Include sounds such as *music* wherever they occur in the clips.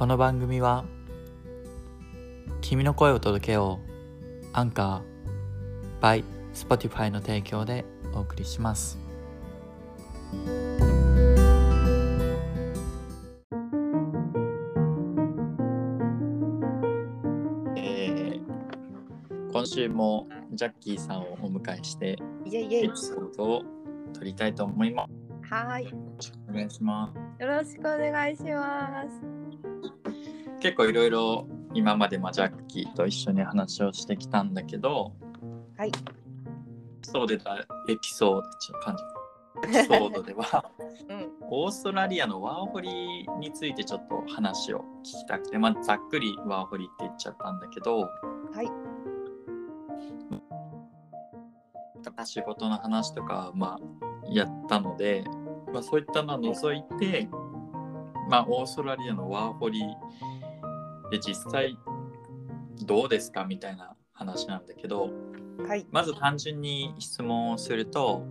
この番組は君の声を届けようアンカー by Spotify の提供でお送りしますえー今週もジャッキーさんをお迎えしてイエピ。ソードを撮りたいと思いますはーい。よろしくお願いしますよろしくお願いします。結構いろいろ今までまあジャッキーと一緒に話をしてきたんだけどはい。そう出たエピソードちょっと感じエピソードでは *laughs* うん。オーストラリアのワーホリについてちょっと話を聞きたくて、まあ、ざっくりワーホリって言っちゃったんだけどはい。仕事の話とか、まあ、やったので、まあ、そういったのを除いて、まあ、オーストラリアのワーホリで実際どうですかみたいな話なんだけどはい。まず単純に質問をすると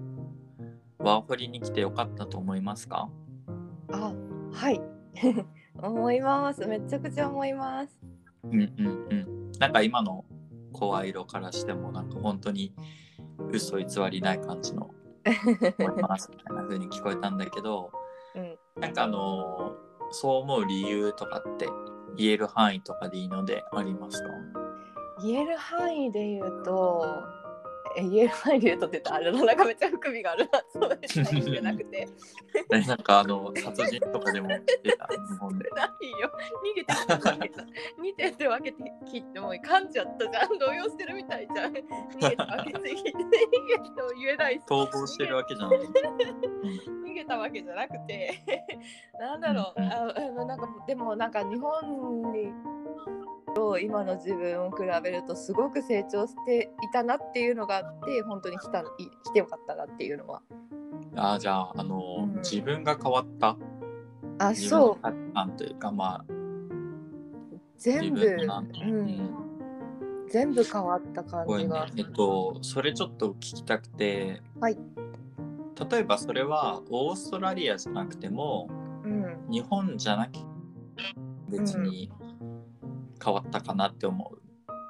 ワーホリに来てよかったと思いますか？あ、はい。*laughs* 思います。めちゃくちゃ思います。うんうんうんなんか今の声色からしてもなんか本当に嘘偽りない感じの *laughs* 思いますみたいな風に聞こえたんだけどうん。なんかあのそう思う理由とかって言える範囲とかでいいのでありますか？言える範囲で言うと、言える範囲で言うとってたらあれだなんかめっちゃ含みがあるな。そうですね。言えなくて。*laughs* えなんかあの殺人とかでも出た日本で。ないよ。逃げて。逃げた。逃げて分けて切ってもう噛んじゃったじゃん。動揺してるみたいじゃん。逃げて分け逃げても言えないし。逃亡してるわけじゃない。逃げたわけじゃなくてなんだろう、あなんかでもなんか日本にと今の自分を比べるとすごく成長していたなっていうのがあって本当に来たい来てよかったなっていうのは。あーじゃああの、うん。自分が変わったあそう。価値観というかまあ全部、ううん。ん、全部変わった感じが、えっとそれちょっと聞きたくてはい、例えばそれはオーストラリアじゃなくてもうん、日本じゃなきゃ別に変わったかなって思う、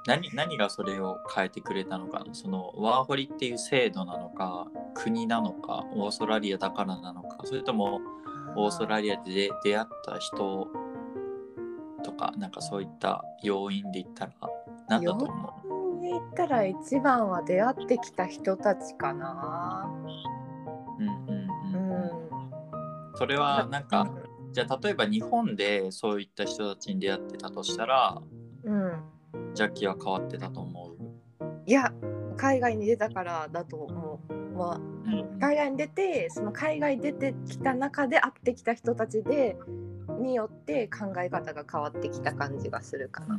何何がそれを変えてくれたのか。なそのワーホリっていう制度なのか国なのかオーストラリアだからなのか。それともオーストラリアで出出会った人とかなんかそういった要因で言ったら何だと思う？で言ったら一番は出会ってきた人たちかな。うんうんううん。ん。それはなんかじゃあ例えば日本でそういった人たちに出会ってたとしたらうんジャッキーは変わってたと思う？いや海外に出たからだと思う、まあ、うん海外に出てその海外に出てきた中で会ってきた人たちでによって考え方が変わってきた感じがするかな。っ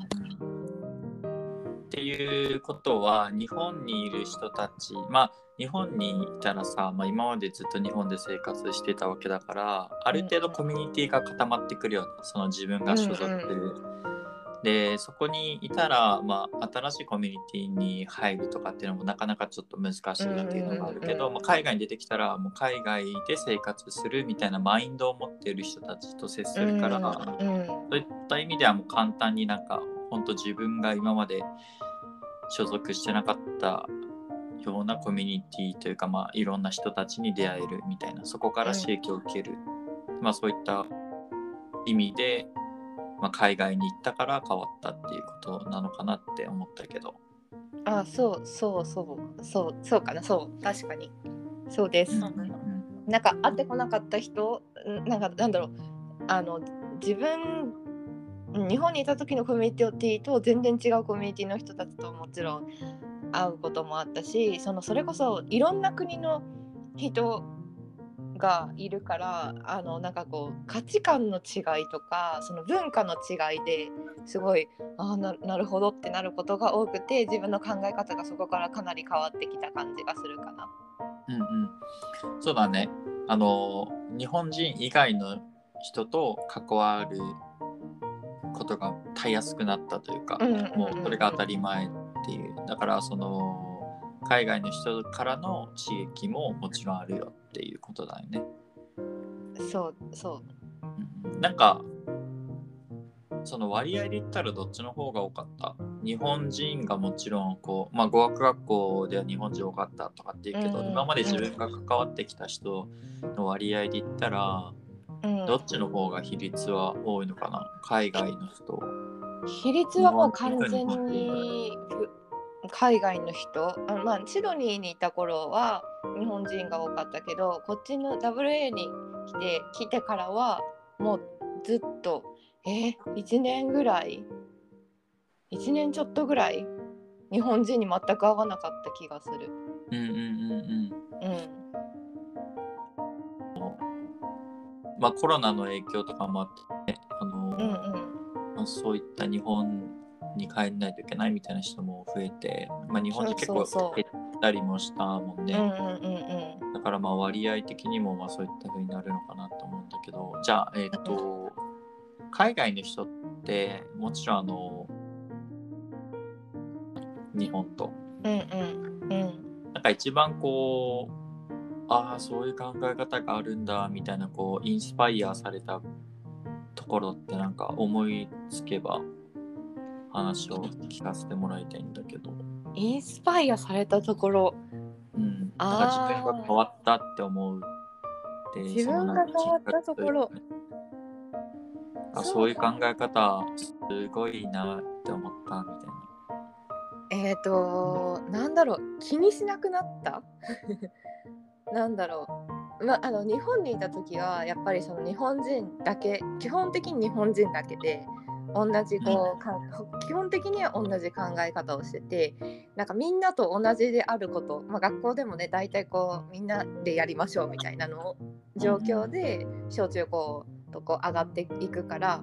ていうことは日本にいる人たちまあ日本にいたらさ、まあ、今までずっと日本で生活してたわけだからある程度コミュニティが固まってくるよね。その自分が所属する。でそこにいたら、まあ、新しいコミュニティに入るとかっていうのもなかなかちょっと難しいっていうのがあるけど、うんうんうんまあ、海外に出てきたらもう海外で生活するみたいなマインドを持っている人たちと接するから、うん。そういった意味ではもう簡単になんか本当自分が今まで所属してなかったようなコミュニティというかまあいろんな人たちに出会えるみたいなそこから刺激を受ける、まあそういった意味で、まあ、海外に行ったから変わったっていうことなのかなって思ったけど。あそうそうそうそうそうかな。そう確かに。そうです。うんうんなんか会ってこなかった人んなんかなんだろう。あの自分うん日本にいた時のコミュニティと全然違うコミュニティの人たちともちろん会うこともあったしそのそれこそいろんな国の人がいるからあのなんかこう価値観の違いとかその文化の違いですごいあーななるほどってなることが多くて自分の考え方がそこからかなり変わってきた感じがするかな。うんうん、そうだね。あの日本人以外の人と関わることがたやすくなったというか、もうそれが当たり前だからその海外の人からの刺激ももちろんあるよっていうことだよね。そうそう。うん。なんかその割合で言ったらどっちの方が多かった？日本人がもちろんこう、まあ、語学学校では日本人多かったとかって言うけど、うん今まで自分が関わってきた人の割合で言ったらうん。どっちの方が比率は多いのかな？海外の人。比率はもう完全にふ海外の人あのまあシドニーにいた頃は日本人が多かったけどこっちの WA に来て来てからはもうずっとえー、1年ぐらい1年ちょっとぐらい日本人に全く合わなかった気がする。うんうんうんうん。うん。まあコロナの影響とかもあって、あのうんうん。まあ、そういった日本に帰んないといけないみたいな人も増えて、まあ、日本人結構減ったりもしたもんね。うんうんうんうん。だからまあ割合的にもまあそういった風になるのかなと思うんだけど、じゃあ、えっ、と、海外の人ってもちろんあの、日本と、うんうんうん。なんか一番こう、ああ、そういう考え方があるんだみたいな、こう、インスパイアされたところってなんか思いつけば話を聞かせてもらいたいんだけど、インスパイアされたところ。うん、なんか自分が変わったって思う自分が変わったところ。あそうそういう考え方すごいなって思ったみたいな。えっ、ー、となんだろう。気にしなくなった？*laughs* なんだろう、まあ、あの日本にいた時はやっぱりその日本人だけ基本的に日本人だけで同じこうかん *laughs* 基本的には同じ考え方をしててなんかみんなと同じであること、まあ、学校でもね大体こうみんなでやりましょうみたいなの状況で小中高とこう上がっていくから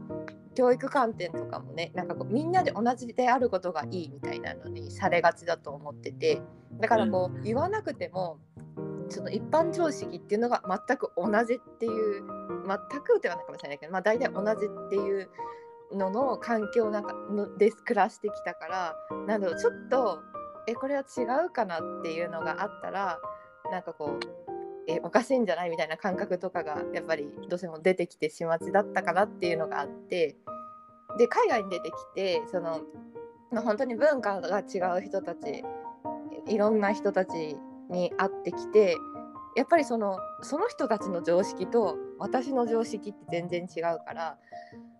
教育観点とかもねなんかこうみんなで同じであることがいいみたいなのにされがちだと思っててだからこう言わなくてもその一般常識っていうのが全く同じっていう全くではないかもしれないけど、まあ、大体同じっていうのの環境なんかので暮らしてきたからなんだろうちょっとえこれは違うかなっていうのがあったらなんかこうえおかしいんじゃないみたいな感覚とかがやっぱりどうしても出てきてしまちだったかなっていうのがあってで海外に出てきてその、まあ、本当に文化が違う人たちいろんな人たちに会ってきてやっぱりそのその人たちの常識と私の常識って全然違うから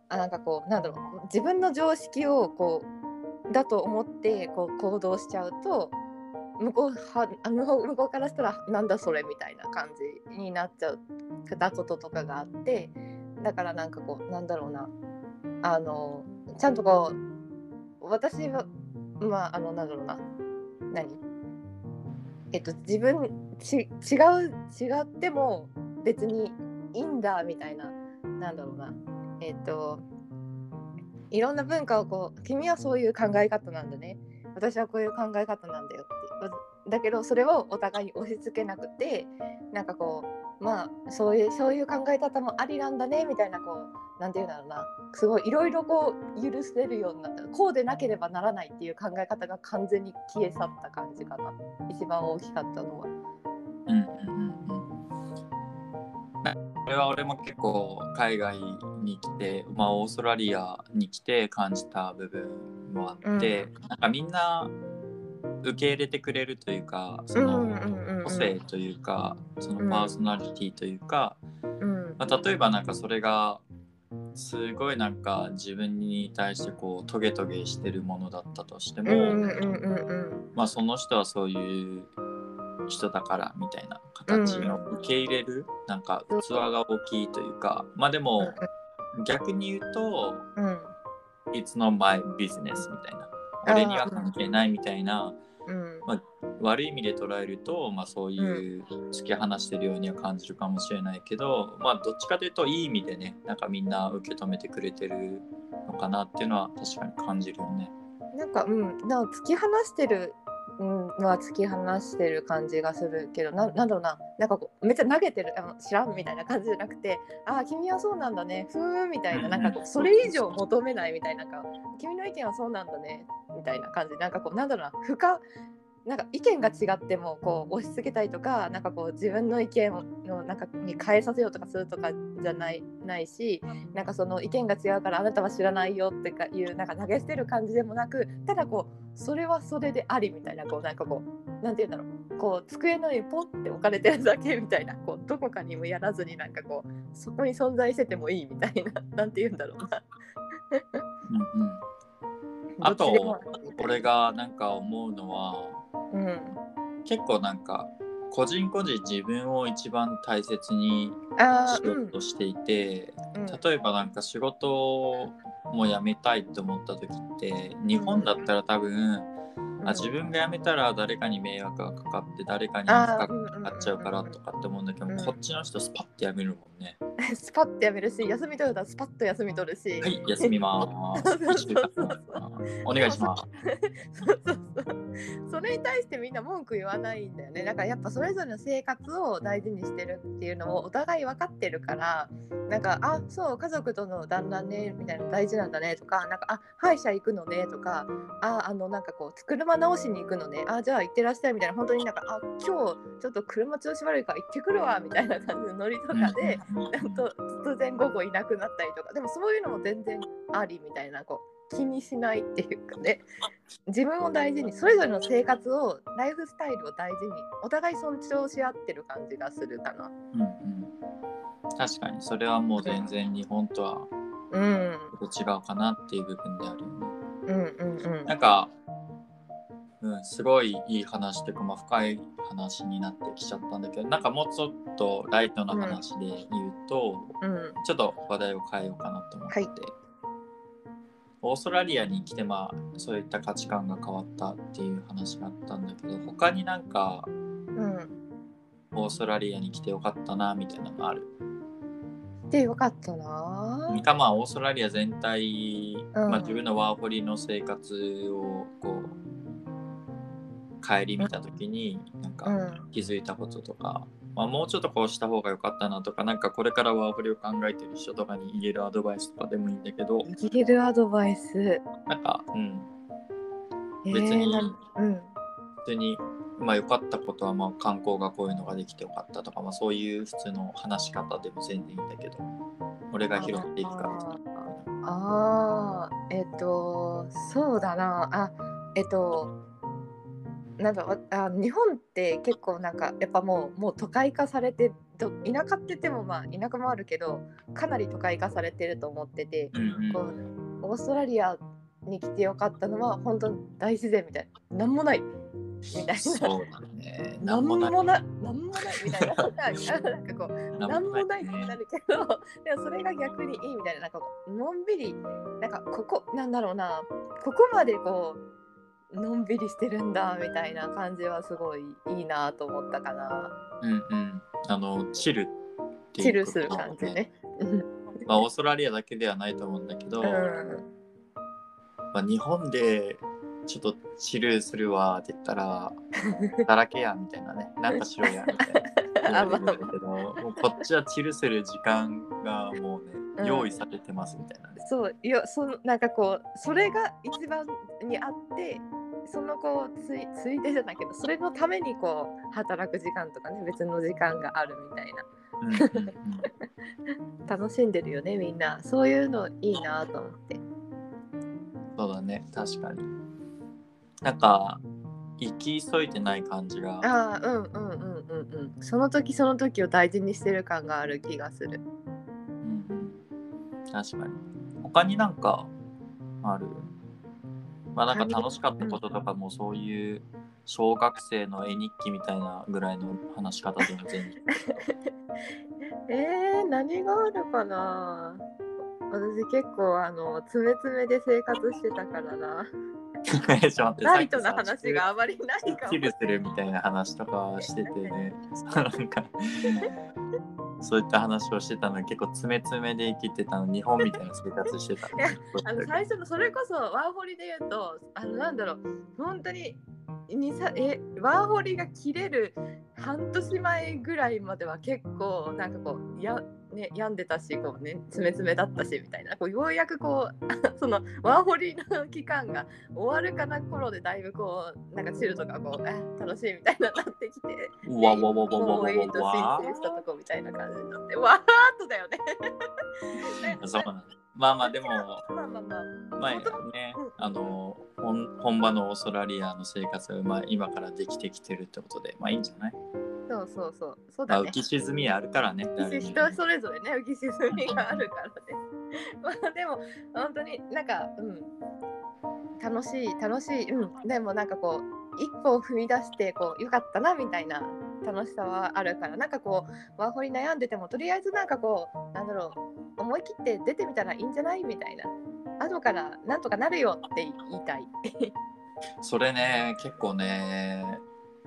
あなんかこうなんだろう自分の常識をこうだと思ってこう行動しちゃうと向こうはあ向こう向こうからしたらなんだそれみたいな感じになっちゃうたこととかがあってだからなんかこうなんだろうなあのちゃんとこう私はまああのなんだろうな何？えっと自分ち違う違っても別にいいんだみたいななんだろうな。えっといろんな文化をこう君はそういう考え方なんだね私はこういう考え方なんだよってだけどそれをお互いに押し付けなくてなんかこうまあそういうそういう考え方もありなんだねみたいなこうなんていうんだろうなすごいいろいろこう許せるようになったこうでなければならないっていう考え方が完全に消え去った感じかな一番大きかったのは。うんうんうん。これは俺も結構海外に来て、まあ、オーストラリアに来て感じた部分もあって、なんかみんな受け入れてくれるというかそのうんうんうんうん。個性というかそのパーソナリティというか、うん。まあ、例えばなんかそれがすごいなんか自分に対してこうトゲトゲしてるものだったとしても、うんうんうんうんまあその人はそういう人だからみたいな形を受け入れる、なんか器が大きいというかまあでも逆に言うとうん。うん It's not my business みたいな。俺には関係ないみたいなうん。悪い意味で捉えると、まあ、そういう突き放してるようには感じるかもしれないけど、まあどっちかというといい意味でねなんかみんな受け止めてくれてるのかなっていうのは確かに感じるよね。なんかうん。なんか突き放してるうんまあ突き放してる感じがするけどななんだろうな。なんかこうめっちゃ投げてるあの知らんみたいな感じじゃなくてああ君はそうなんだね。ふーんみたいななんかこうそれ以上求めないみたいななんか君の意見はそうなんだね。みたいな感じ。なんかこうなんだろうな。深なんか意見が違ってもこう押し付けたりとかなんかこう自分の意見のなんかに変えさせようとかするとかじゃないないしなんかその意見が違うからあなたは知らないよってかいうなんか投げ捨てる感じでもなくただこうそれはそれでありみたいなこうなんかこうなんて言うんだろう。こう机の上にポンって置かれてるだけみたいなこうどこかにもやらずになんかこうそこに存在しててもいいみたいな *laughs* なんて言うんだろう。な。うん。うんあと俺がなんか思うのはうん。結構なんか個人個人自分を一番大切にしようとしていて、うんうん。例えばなんか仕事も辞めたいって思った時って日本だったら多分、あ自分が辞めたら誰かに迷惑がかかって誰かにかかっちゃうからとかって思うんだけど、うんこっちの人スパッて辞めるもんね。*laughs* スパッとやめるし休み取るたらスパッと休み取るし、はい、休みまーす。お願いします。そうそうそうそれに対してみんな文句言わないんだよねだからやっぱそれぞれの生活を大事にしてるっていうのをお互い分かってるからなんかあそう家族との団らんねみたいなの大事なんだねとかなんかあ歯医者行くのねとかああのなんかこう車直しに行くのね。あじゃあ行ってらっしゃいみたいな。本当になんかあ今日ちょっと車調子悪いから行ってくるわ。みたいな感じのノリとかで。うんと突然午後いなくなったりとか。でもそういうのも全然ありみたいな。こう気にしないっていうかね。自分を大事にそれぞれの生活をライフスタイルを大事にお互い尊重し合ってる感じがするかな。うんうん。確かに。それはもう全然日本とはうん。違うかなっていう部分であるよね。うんうんうん。なんか、うん、すごいいい話というか、まあ、深い話になってきちゃったんだけどなんかもうちょっとライトな話で言うと、うん。ちょっと話題を変えようかなと思って、はい。オーストラリアに来てまあそういった価値観が変わったっていう話があったんだけど他になんかうん。オーストラリアに来てよかったなみたいなのある？でよかったな。かまあオーストラリア全体、うん。まあ、自分のワーホリの生活をこう顧みた時になんかうん。気づいたこととか、まあ、もうちょっとこうした方が良かったなとかなんかこれからワーホリを考えてる人とかに言えるアドバイスとかでもいいんだけど言えるアドバイス。なんかうん。え別にー、なうん。普通にまあ良かったことはまあ観光がこういうのができてよかったとか、まあ、そういう普通の話し方でも全然いいんだけど俺が拾っていくからああーえっ、とそうだな。あえっ、となんだろうあ日本って結構なんかやっぱもうもう都会化されてど田舎って言ってもまあ田舎もあるけどかなり都会化されてると思っててこうオーストラリアに来てよかったのは本当大自然みたいな。なんもない。みたいな。ね。なんもな。ない。なんもないみたいな。*laughs* なんかこうなんもないってなるけど、でもそれが逆にいいみたいな、なんかのんびり、なんかここ、なんだろうな、ここまでこう、のんびりしてるんだみたいな感じはすごいいいなと思ったかな。うんうん。あの、チルっていうチルする感じね。うんまあ、オーストラリアだけではないと思うんだけど、まあ、日本でちょっとチルするわって言ったら、だらけやみたいなね、なんかしろやみたいな。あまあもうこっちはチルする時間がもうね、うん用意されてますみたいなね。そういやそのなんかこうそれが一番にあってそのこうついついでじゃないけどそれのためにこう働く時間とかね別の時間があるみたいな楽しんでるよねみんなそういうのいいなと思ってそうだね、確かに。なんか、生き急いでない感じが。ああうんうんうんうんうん。その時その時を大事にしてる感がある気がする。確かに。他になんかある？まあなんか楽しかったこととかもそういう小学生の絵日記みたいなぐらいの話し方でも全然。*laughs* えー、何があるかな？私結構あのつめつめで生活してたからな *laughs* ちょっとライトな話があまりないかもチルするみたいな話とかしててね。なんかそういった話をしてたのに結構つめつめで生きてたの日本みたいな生活してたいやあの最初のそれこそワーホリで言うとあのなんだろう本当ににさえワーホリが切れる半年前ぐらいまでは結構なんかこうや、ね、病んでたしこう、ね、詰め詰めだったしみたいなこうようやくこう *laughs* そのワーホリの期間が終わるかな頃でだいぶこうなんかチルとかこう楽しいみたいななってきてわわわわわわもうエイトわ申請したとこみたいな感じになってわーっとだよね。そうなんだまあまあでも、まあまあまあまあ本当ねうん、あの本本場のオーストラリアの生活が、まあ、今からできてきてるってことで、まあいいんじゃない、そうそうそうそうまあ、だね浮。き沈みあるから *laughs* ね。人それぞれね浮き沈みがあるからね *laughs* まあでも本当になんかうん楽しい楽しいうんでもなんかこう一歩を踏み出してこうよかったなみたいな楽しさはあるからなんかこうワーホリ悩んでてもとりあえずなんかこうなんだろう思い切って出てみたらいいんじゃないみたいな後からなんとかなるよって言いたい。*laughs* それね、結構ね、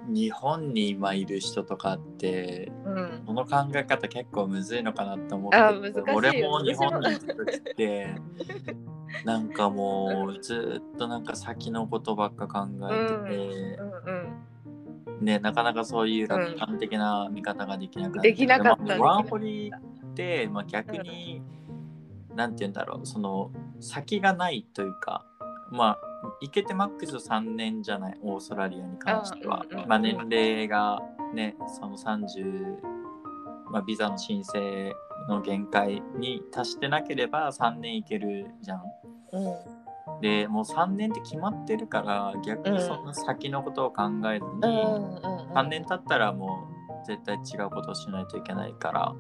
日本に今いる人とかって、うん。この考え方結構むずいのかなって思うあけど難しいよ。俺も日本にいた時って *laughs* なんかもうずっとなんか先のことばっか考えてて、うんうんね、なかなかそういう楽観的な見方ができなかった。できなかったワーホリって、まあ、逆に、なんて言うんだろう、その先がないというか、まあ、行けてマックス3年じゃない、オーストラリアに関しては。あうんうんう。ん。まあ、年齢がね、その30、まあ、ビザの申請の限界に達してなければ3年行けるじゃん。うん。でもう3年って決まってるから逆にそんな先のことを考えずに、うん。うんうん3年経ったらもう絶対違うことをしないといけないから。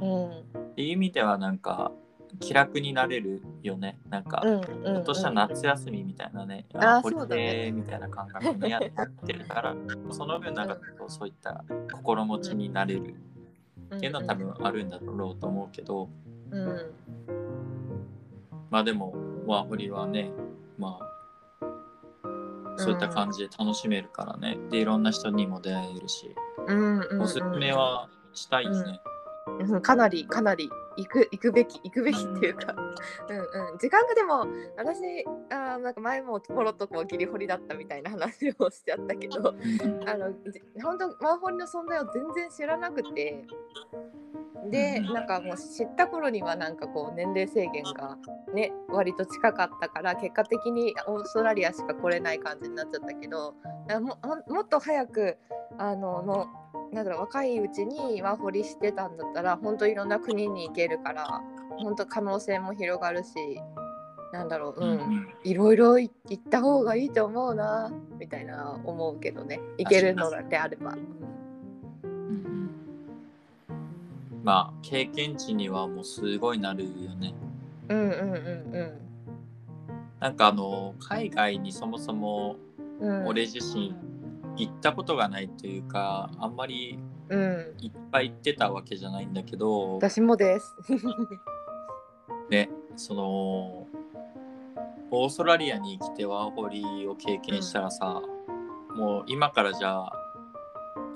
うん。っていう意味ではなんか気楽になれるよね。なんか、うんうんちょっとした夏休みみたいなね、あーホリデーみたいな感覚にやってるからその分なんかそういった心持ちになれる。っていうのは多分あるんだろうと思うけど、うん。まあでもワーホリはねまあそういった感じで楽しめるからね、でいろんな人にも出会えるし、うんうんうん。おすすめはしたいですね、うん。かなりかなり行く行くべき行くべきっていうか、うん。うん時間がでも私あーなんか前もポロっとこうギリホリだったみたいな話をしちゃったけどあのじ本当ワーホリの存在を全然知らなくて。でうん。なんかもう知った頃にはなんかこう年齢制限がね割と近かったから結果的にオーストラリアしか来れない感じになっちゃったけどももっと早くあののなんだろう若いうちにワーホリしてたんだったら本当いろんな国に行けるから本当可能性も広がるしなんだろう、うんいろいろ行った方がいいと思うなみたいな思うけどね。行けるのであれば。うんまあ経験値にはもうすごいなるよね。うんうんうんなんかあの海外にそもそもうん。うん、俺自身行ったことがないというかあんまりうん、いっぱい行ってたわけじゃないんだけど私もです。*laughs* ねそのオーストラリアに来てワーホリを経験したらさ、もう今からじゃあ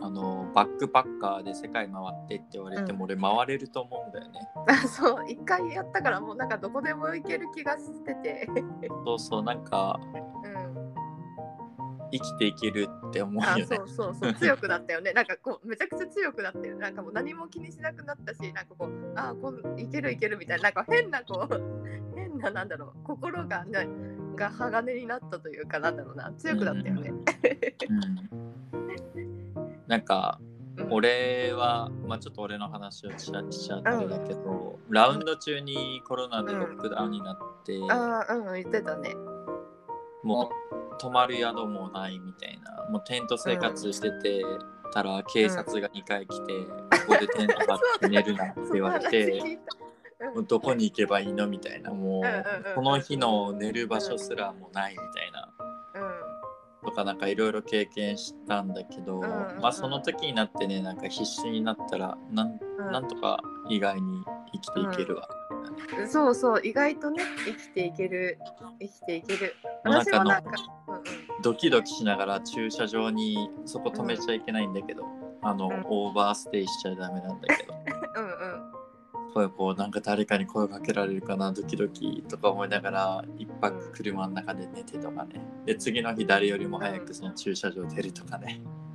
あのバックパッカーで世界回ってって言われても俺回れると思うんだよね。あそう一回やったからもうなんかどこでも行ける気がしてて。そうそうなんかうん、生きていけるって思うあよねそ。うそうそう強くなったよね。なんかこうめちゃくちゃ強くなったよね。なんかもう何も気にしなくなったし、なんかこうあこういけるいけるみたいななんか変なこう *laughs* 変ななんだろう心がねが鋼になったというかなんだろうな強くなったよね。うん、*laughs* なんかうん俺は、まあ、ちょっと俺の話をしちゃしちゃったんだけど、ラウンド中にコロナでロックダウンになって、ああうん言ってたね。もう泊まる宿もないみたいなもうテント生活しててたら警察が2回来て、*laughs* ここでテント張って寝るなって言われてもうどこに行けばいいの？みたいなもうこの日の寝る場所すらもうないみたいな。とかなんかいろいろ経験したんだけど、まあその時になってねなんか必死になったらなん。なんとか意外に生きていけるわ。うん。そうそう意外とね生きていける生きていける。私もなんか、うんうん。ドキドキしながら駐車場にそこ止めちゃいけないんだけど、あの、うん。オーバーステイしちゃダメなんだけど。*laughs* うんうん。声こうなんか誰かに声かけられるかなドキドキとか思いながら一泊車の中で寝てとかね。で次の日誰よりも早くその駐車場出るとかね。うんうん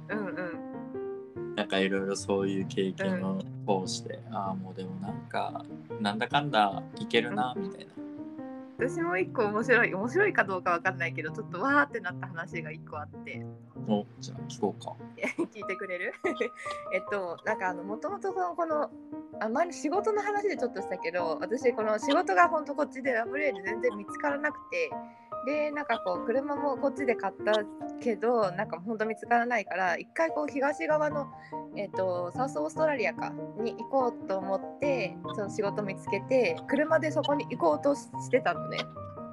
なんかいろいろそういう経験を通して、ああもうでもなんかなんだかんだいけるなみたいな。私も一個面白い面白いかどうかわかんないけどちょっとわーってなった話が一個あって。おじゃあ聞こうか。*laughs* 聞いてくれる？*laughs* えっとなんかあのもともとこのあ前の仕事の話でちょっとしたけど私この仕事が本当こっちでラブレーで全然見つからなくてでなんかこう車もこっちで買ったけどなんか本当見つからないから一回こう東側の、えっとサウスオーストラリアかに行こうと思ってその仕事見つけて車でそこに行こうとしてたのね。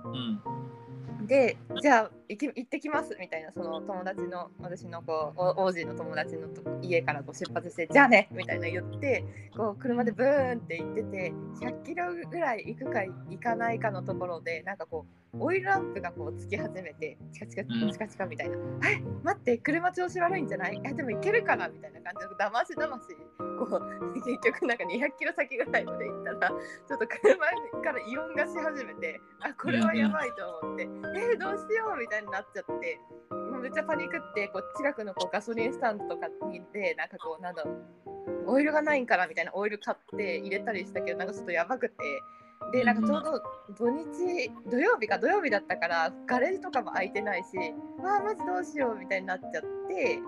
うんでじゃあ行き行ってきますみたいなその友達の私のこうお王子の友達のと家からこう出発してじゃあねみたいな言ってこう車でブーンって行ってて100キロぐらい行くか行かないかのところでなんかこうオイルランプがこうつき始めてチカチカうんチカチカみたいな「え待って車調子悪いんじゃない？えでも行けるかな?」みたいな感じでだましだましこう *laughs* 結局なんか200キロ先ぐらいまで行ったらちょっと車から異音がし始めてあこれはやばいと思って。えー、どうしよう？みたいになっちゃってもうめっちゃパニックってこう近くのこうガソリンスタンドとかに行ってなんかこうなんだろうオイルがないんからみたいなオイル買って入れたりしたけどなんかちょっとやばくてでなんかちょうど土日土曜日か土曜日だったからガレージとかも空いてないしわあマジどうしようみたいになっちゃって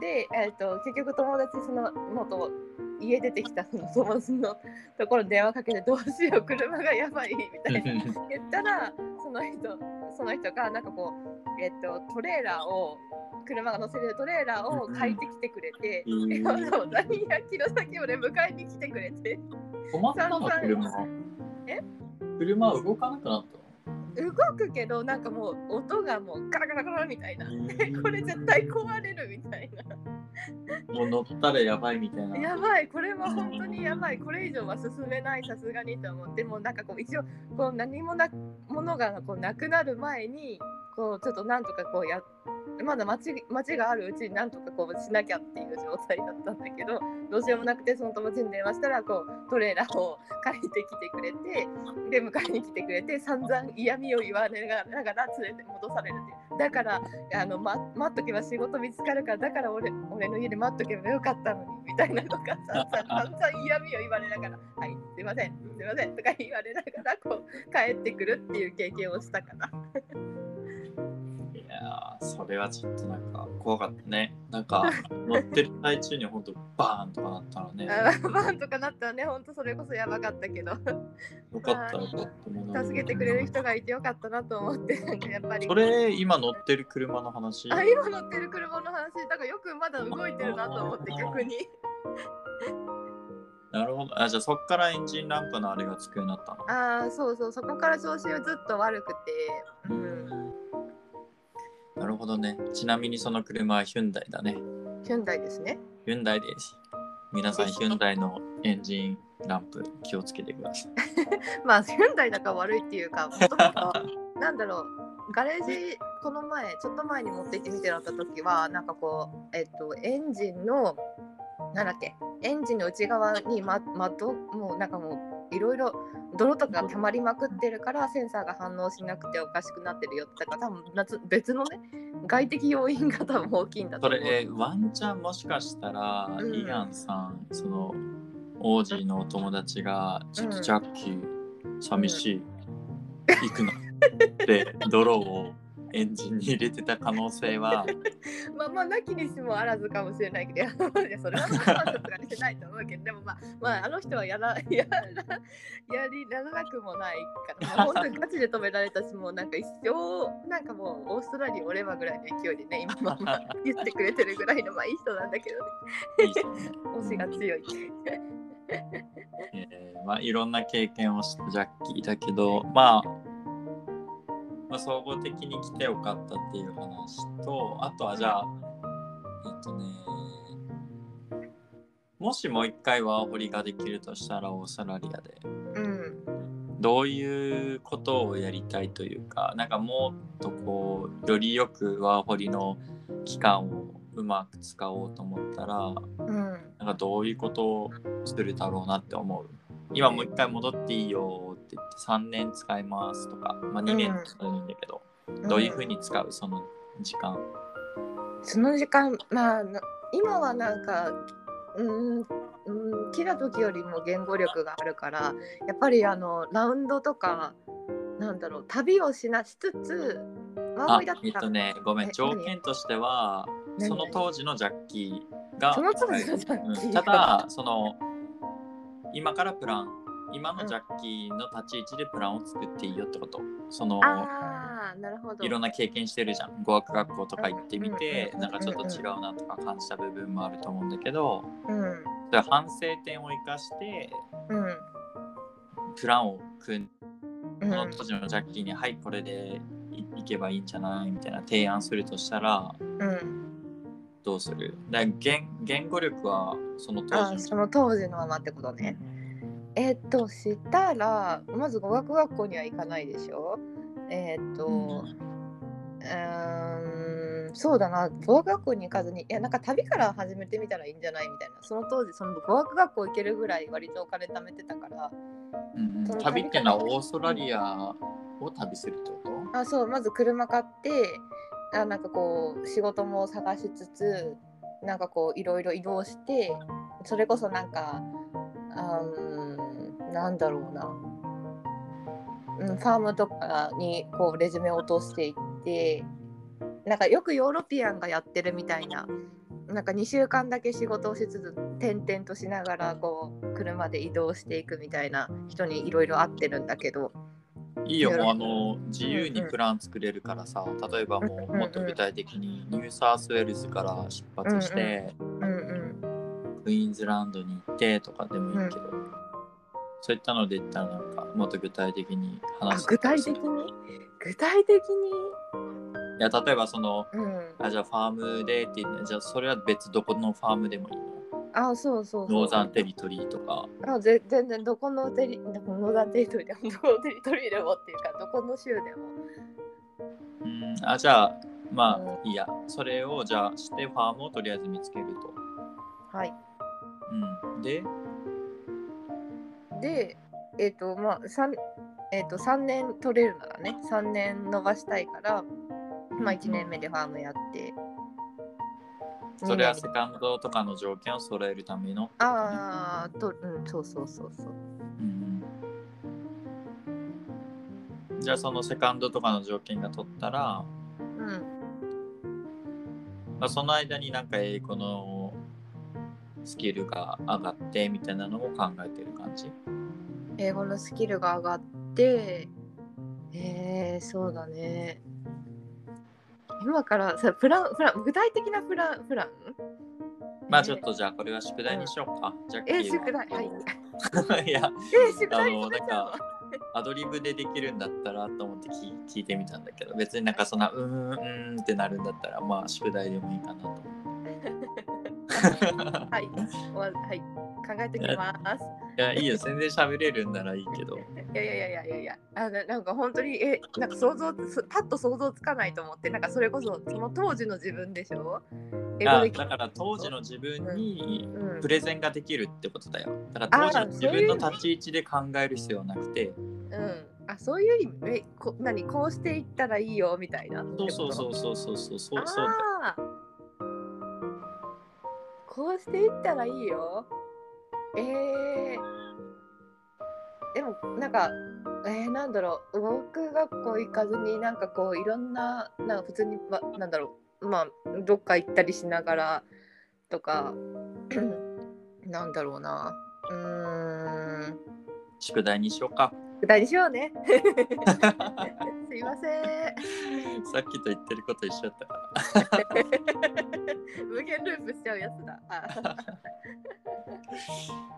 で、えー、と結局友達その元家出てきたその友達のところに電話かけてどうしよう車がやばいみたいな。*laughs* 言ったらその人その人がなんかこう、えっと、トレーラーを車が乗せれるトレーラーを借りてきてくれて、うん。えわざわざ200キロ先まで迎えに来てくれて。止まったの？車。え？車は動かなくなった動くけどなんかもう音がもうガラガラガラみたいな。の *laughs* これ絶対壊れるみたいな *laughs* もう乗ったらやばいみたいな。やばい。これは本当にやばい。これ以上は進めないさすがにと思って。もうなんかこう一応こう何もなものがこうなくなる前にこうちょっとなんとかこうやまだ街街があるうちになんとかこうしなきゃっていう状態だったんだけどどうしようもなくてその友達に電話したらこうトレーラーを借りてきてくれてで迎えに来てくれて散々嫌味を言われながら連れて戻されるっていうだからあの、ま、待っとけば仕事見つかるからだから俺俺の家で待っとけばよかったのにみたいなとか散々 *laughs* 散々嫌味を言われながら「はいすいませんすいません」とか言われながらこう帰ってくるっていう経験をしたかな。それはちょっとなんか怖かったね。なんか *laughs* 乗ってる最中にほんとバーンとかなったらね。*laughs* あーバンとかなったらねほんとそれこそやばかったけど。よかったよかった助けてくれる人がいてよかったなと思ってなんかやっぱり。それ今乗ってる車の話？あ今乗ってる車の話。だからよくまだ動いてるなと思って逆に。*laughs* なるほど。あじゃあそっからエンジンランプのあれがつくようになったの？ああそうそう。そこから調子はずっと悪くてうんなるほどね。ちなみにその車はヒュンダイだね。ヒュンダイですね。ヒュンダイです。皆さんヒュンダイのエンジンランプ気をつけてください。*laughs* まあヒュンダイだから悪いっていうかもともと。*laughs* なんだろう。ガレージこの前ちょっと前に持って行ってみてもらった時はなんかこうえっとエンジンのなんだっけ。エンジンの内側にま窓もうなんかもういろいろ泥とかが溜まりまくってるからセンサーが反応しなくておかしくなってるよって。だから多分夏別のね外的要因が多分大きいんだと思う。それ、えーワンチャンもしかしたら、うん。イアンさんその王子のお友達がちょっとジャッキー寂しい、行くの。で *laughs* 泥をエンジンに入れてた可能性は。*laughs* まあまあなきにしもあらずかもしれないけど *laughs* それはまあさすがにしてないと思うけどでもまあまああの人はやら *laughs* やらやりやらなくもないからもう本当にガチで止められたしもうなんか一生なんかもうオーストラリアおればぐらいの勢いでね今まま言ってくれてるぐらいのまあいい人なんだけどね、推しが強い。えーまあ、いろんな経験をしたジャッキーだけど、まあ、まあ総合的に来てよかったっていう話とあとはじゃあえっとねもしもう一回ワーホリができるとしたらオーストラリアでうん。どういうことをやりたいというかなんかもっとこうよりよくワーホリの期間をうまく使おうと思ったらうん。なんかどういうことをするだろうなって思う？今もう一回戻っていいよって言って3年使いますとか、まあ、2年使うんだけど、どういうふうに使うその時間？その時間まあな今はなんかうんうん来た時よりも言語力があるからやっぱりあのラウンドとかなんだろう旅をしなしつつワーあホリだったらえっとねごめんえ条件としては何？その当時のジャッキーがその当時のジャッキー？うんただその今からプラン今のジャッキーの立ち位置でプランを作っていいよってこと。そのああなるほど。いろんな経験してるじゃん。語学学校とか行ってみてうんなんかちょっと違うなとか感じた部分もあると思うんだけどうん。それ反省点を生かしてうん。プランを組んうそのん当時のジャッキーに「はいこれでいいけばいいんじゃない?」みたいな提案するとしたらうん。どうする？だ言言語力はその当あ時のその当時のままってことねえーっとしたらまず語学学校には行かないでしょ？えーっと、うーんそうだな。語学学校に行かずにいやなんか旅から始めてみたらいいんじゃないみたいな。その当時その語学学校行けるぐらい割とお金貯めてたから。うん旅っていうのはオーストラリアを旅するってこと？あそうまず車買ってあなんかこう仕事も探しつつなんかこういろいろ移動してそれこそなんかあーんなんだろうな、うん、ファームとかにこうレジュメを落としていってなんかよくヨーロピアンがやってるみたいな。なんか2週間だけ仕事をしつつ転々としながらこう車で移動していくみたいな人にいろいろ会ってるんだけど。いいよもうあの自由にプラン作れるからさ例えばもうんうんうもっと具体的にニューサウスウェールズから出発してうんうん。クイーンズランドに行ってとかでもいいけどそういったので言ったらなんかもっと具体的にあ話す具体的に？具体的に？いや例えばそのうん。あじゃあファームでって言ってじゃあそれは別どこのファームでもいいの？あそうそうノーザンテリトリーとか。あぜ全然どこのテリどこのダンテリトリーでもどこのテリトリーでもっていうかどこの州でも。うん。あじゃあまうんあいいや。それをじゃあしてファームをとりあえず見つけると、はい。うん、ででえっ、とまあ三えっ、と3年取れるならね3年伸ばしたいからまあ1年目でファームやってそれはセカンドとかの条件を揃えるための？ああとうんそうそうそうそう。うん。じゃあそのセカンドとかの条件が取ったら、うん。まあ、その間になんか英語のスキルが上がってみたいなのも考えてる感じ？英語のスキルが上がってえー、そうだね。今からさプランプラン具体的なプランプラン？まあちょっとじゃあこれは宿題にしようか。じゃあえー宿題。はい。*laughs* いやえー、宿あ題のなんかアドリブでできるんだったらと思って聞聞いてみたんだけど別になんかそんなうーんうーんってなるんだったらまあ宿題でもいいかなと思って。*laughs* はい、考えてきます。*laughs* いやいいよ全然喋れるんならいいけど。い *laughs* やいやいやいやいやいや、あのなんか本当にえなんか想像すパッと想像つかないと思って、なんかそれこそその当時の自分でしょ？英だから当時の自分にうんプレゼンができるってことだよ。だから当時の自分の立ち位置で考える必要はなくて、うん、あそういう意味？えこ何？こうしていったらいいよみたいな。そうそうそうそうそうそうそうそうこうしていったらいいよ。えー、でもなんかえー、なんだろう。語学学校行かずになんかこういろんななんか普通になんだろう。まあどっか行ったりしながらとか *clears throat* なんだろうな。うん。宿題にしようか。具体にしようね。*laughs* すいません。さっきと言ってること一緒だったから。*laughs* 無限ループしちゃうやつだ。あ *laughs*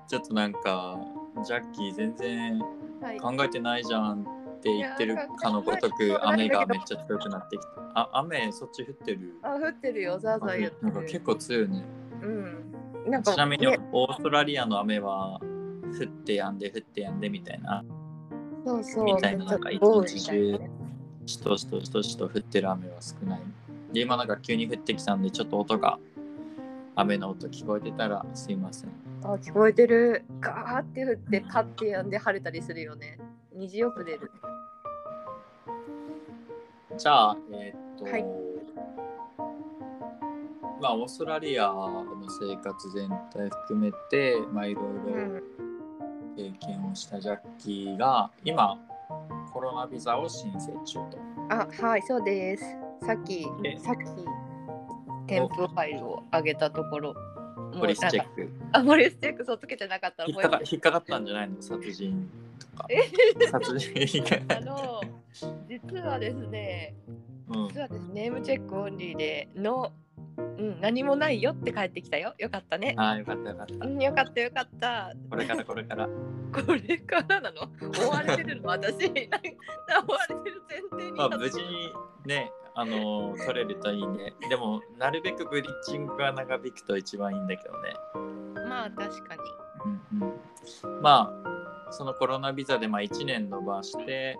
ちょっとなんか、ジャッキー全然はい。考えてないじゃんって言ってるかのごとく雨がめっちゃ強くなってきた。あ、雨そっち降ってる？あ、降ってるよ、ザーザー言ってる。なんか結構強いね。うん。なんかちなみにねオーストラリアの雨は降ってやんで降ってやんでみたいな。そうそう。みたいななんか一日みたいなねしとしとしとしと降ってる雨は少ない。で、今なんか急に降ってきたんでちょっと音が雨の音聞こえてたらすいません。あ聞こえてるガーって降ってパッてやんで晴れたりするよね虹よく出るじゃあ、えーっと、はいまあ、オーストラリアの生活全体含めて、まあ、いろいろうん経験をしたジャッキーが、今、コロナビザを申請中と。あはいそうです。さっきえさっき添付ファイルを上げたところ。ポリスチェック。あポリスチェックそうつけてなかった。ら引っか引っかかったんじゃないの？殺人とか。殺人。あの実はですねうん。実はですねネームチェックオンリーでのうん何もないよって帰ってきたよ。よかったね。ああ、よかったよかっうんよかったよかった。た。これからこれから。*laughs* これからなの？追われてるの？私。なんか追われてる前提にまあ、無事にね、あの取れるといいね。でも、なるべくブリッジングが長引くと一番いいんだけどね。まあ確かに。うんうん、まあそのコロナビザでまあ1年延ばして、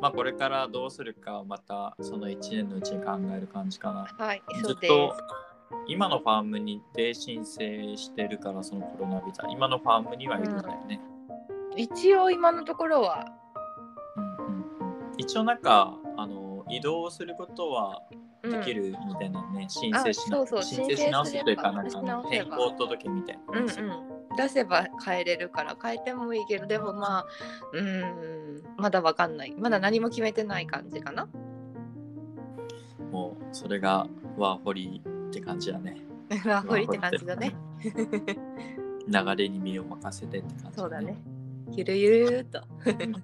まあ、これからどうするかをまたその1年のうちに考える感じかな。はいそうでずっと今のファームにで申請してるからそのコロナビザ。今のファームにはいるんだよね。す一応今のところは。うんうんうん、一応なんかあの移動することはうん。できるみたいなね、申請しなそうそう。申請し直すというかなんかあの申請し直せば。変更届みたいなうん。うん出せば変えれるから変えてもいいけどでもまあうーんまだわかんない。まだ何も決めてない感じかな。もうそれがワーホリって感じだね。*laughs* ワーホリって感じだね。流れに身を任せてって感じ、そうだね。ゆるゆると。うん。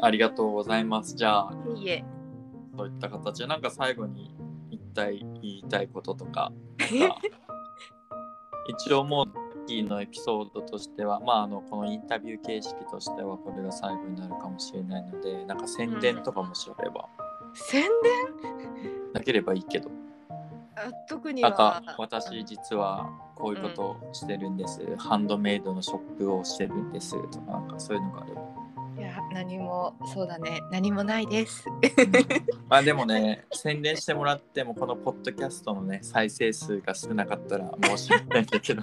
ありがとうございます。じゃあ、いいえ。そういった形で、なんか最後に一体言いたいこととか、*laughs* か一応もう、キーのエピソードとしては、まあ、あのこのインタビュー形式としてはこれが最後になるかもしれないのでなんか宣伝とかもしれば、宣伝？なければいいけど。あ特には。なんか私実はこういうことをしてるんです、ハンドメイドのショップをしてるんです。とかなんかそういうのがあれば何もそうだね。何もないです。*laughs* まあでもね宣伝してもらってもこのポッドキャストのね再生数が少なかったら申し訳ないんだけど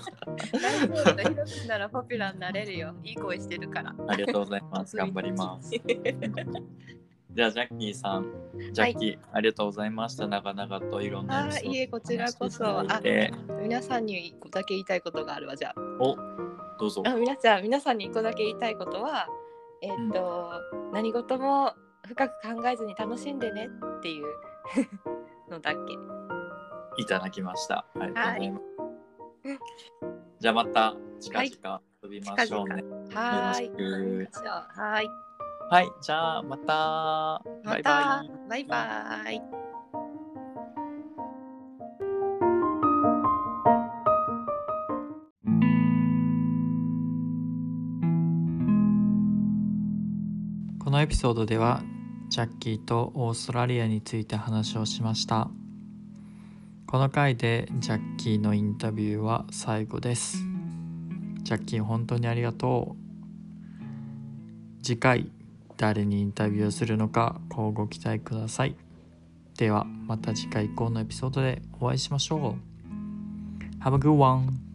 大丈夫ならポピュラーになれるよ。いい声してるから。ありがとうございます。*laughs* 頑張ります。*laughs* じゃあジャッキーさん。ジャッキー、ありがとうございました。長々といろんなあいえこちらこそ。話していただいて。皆さんに一個だけ言いたいことがあるわじゃあ。おどうぞ。あ皆さん皆さんに一個だけ言いたいことはえーっと、何事も深く考えずに楽しんでねっていうのだっけ？いただきました。ありがとうございます、じゃあまた近々遊びましょうね、はーいはーい。はいじゃあまた。まバイバたイ。バイバイのエピソードではジャッキーとオーストラリアについて話をしました。この回でジャッキーのインタビューは最後です。ジャッキー本当にありがとう。次回誰にインタビューをするのか乞うご期待ください。ではまた次回以降のエピソードでお会いしましょう。Have a good one!